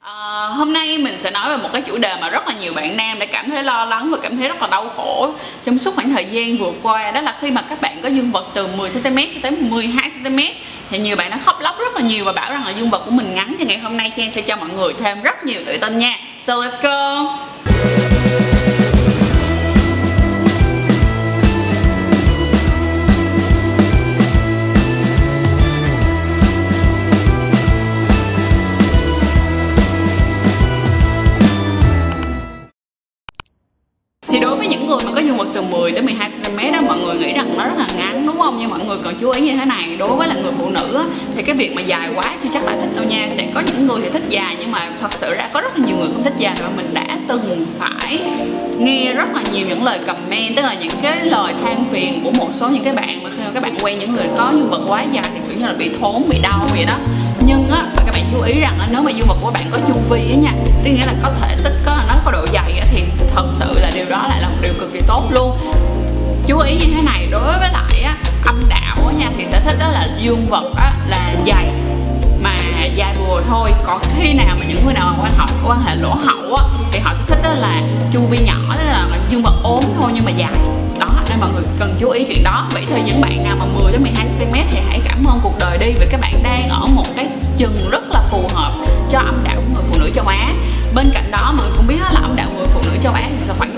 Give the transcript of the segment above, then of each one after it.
Ờ, hôm nay mình sẽ nói về một cái chủ đề mà rất là nhiều bạn nam đã cảm thấy lo lắng và cảm thấy rất là đau khổ trong suốt khoảng thời gian vừa qua đó là khi mà các bạn có dương vật từ 10 cm tới 12 cm thì nhiều bạn đã khóc lóc rất là nhiều và bảo rằng là dương vật của mình ngắn thì ngày hôm nay Trang sẽ cho mọi người thêm rất nhiều tự tin nha. So let's go. Với những người mà có dương vật từ 10 tới 12 cm đó mọi người nghĩ rằng nó rất là ngắn đúng không? Nhưng mọi người cần chú ý như thế này đối với là người phụ nữ á, thì cái việc mà dài quá chưa chắc là thích đâu nha. Sẽ có những người thì thích dài nhưng mà thật sự ra có rất là nhiều người không thích dài. Và mình đã từng phải nghe rất là nhiều những lời comment tức là những cái lời than phiền của một số những cái bạn mà khi mà các bạn quen những người có dương vật quá dài thì kiểu như là bị thốn bị đau vậy đó. Nhưng á các bạn chú ý rằng á, nếu mà dương vật của bạn có chu vi á nha tức nghĩa là có thể tích có nó có độ dày á, thì thật sự là điều đó lại là một điều cực kỳ tốt luôn. Chú ý như thế này đối với lại á, âm đạo á nha thì sẽ thích đó là dương vật á, là dày mà dài vừa thôi. Còn khi nào mà những người nào mà quan hệ quan hệ lỗ hậu á thì họ sẽ thích đó là chu vi nhỏ tức là dương vật ốm thôi nhưng mà dài. Đó nên mọi người cần chú ý chuyện đó. Vậy thì những bạn nào mà 10 đến 12 cm thì hãy cảm ơn cuộc đời đi vì các bạn đang ở một cái chừng rất là phù hợp cho âm đạo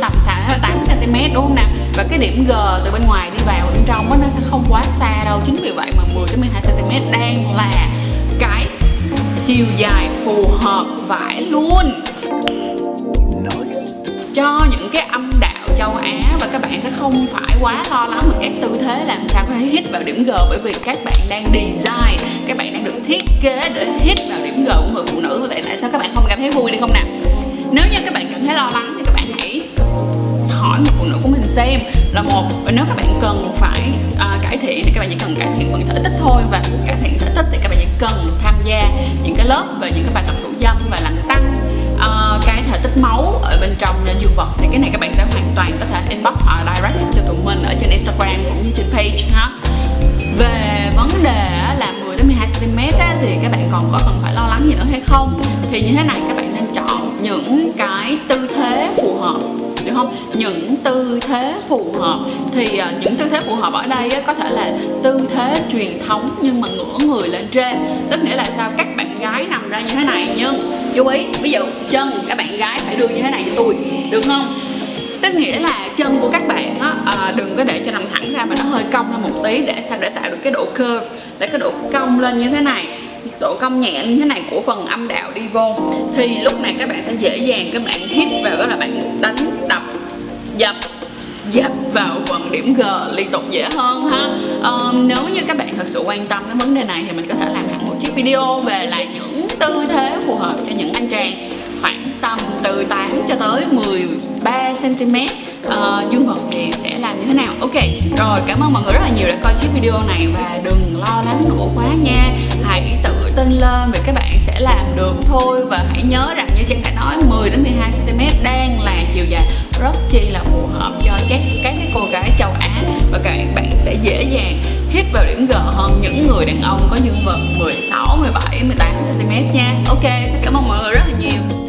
tầm 8 cm đúng không nào? Và cái điểm G từ bên ngoài đi vào bên trong nó sẽ không quá xa đâu. Chính vì vậy mà 10 đến 12 cm đang là cái chiều dài phù hợp vải luôn. Cho những cái âm đạo châu Á, và các bạn sẽ không phải quá lo lắng về các tư thế làm sao có thể hit vào điểm G, bởi vì các bạn đang design, các bạn đang được thiết kế để hit vào điểm G của người phụ nữ. Vậy tại sao các bạn không cảm thấy vui đi không nào? Nếu như các bạn cảm thấy lo lắng xem là một và nếu các bạn cần phải uh, cải thiện thì các bạn chỉ cần cải thiện phần thể tích thôi và cải thiện thể tích thì các bạn chỉ cần tham gia những cái lớp về những cái bài tập thủ dâm và làm tăng uh, cái thể tích máu ở bên trong dương vật. Thì cái này các bạn sẽ hoàn toàn có thể inbox hoặc direct cho tụi mình ở trên Instagram cũng như trên page ha. Về vấn đề là 10 đến 12 cm thì các bạn còn có cần phải lo lắng gì nữa hay không? Thì như thế này các bạn nên chọn những cái tư thế phù hợp được không? Những tư thế phù hợp. Thì uh, những tư thế phù hợp ở đây có thể là tư thế truyền thống nhưng mà ngửa người lên trên. Tức nghĩa là sao? Các bạn gái nằm ra như thế này nhưng chú ý ví dụ chân các bạn gái phải đưa như thế này cho tôi được không? Tức nghĩa là chân của các bạn á, à, đừng có để cho nằm thẳng ra mà nó hơi cong lên một tí để sao? Để tạo được cái độ curve để cái độ cong lên như thế này độ cong nhẹ như thế này của phần âm đạo đi vô thì lúc này các bạn sẽ dễ dàng các bạn hít vào đó là bạn đánh đập dập dập vào phần điểm G liên tục dễ hơn ha. Um, nếu như các bạn thật sự quan tâm đến vấn đề này thì mình có thể làm hẳn một chiếc video về là những tư thế phù hợp cho những anh chàng khoảng tầm từ 8 cho tới 13 cm uh, dương vật thì sẽ làm như thế nào ok rồi cảm ơn mọi người rất là nhiều đã coi chiếc video này và đừng lo lắng nổ quá nha hãy tự tin lên vì các bạn sẽ làm được thôi và hãy nhớ rằng như Trang đã nói 10 đến 12 cm đang là chiều dài rất chi là phù hợp cho các các cái cô gái châu Á và các bạn sẽ dễ dàng hit vào điểm G hơn những người đàn ông có dương vật 16, 17, 18 cm nha. Ok, xin cảm ơn mọi người rất là nhiều.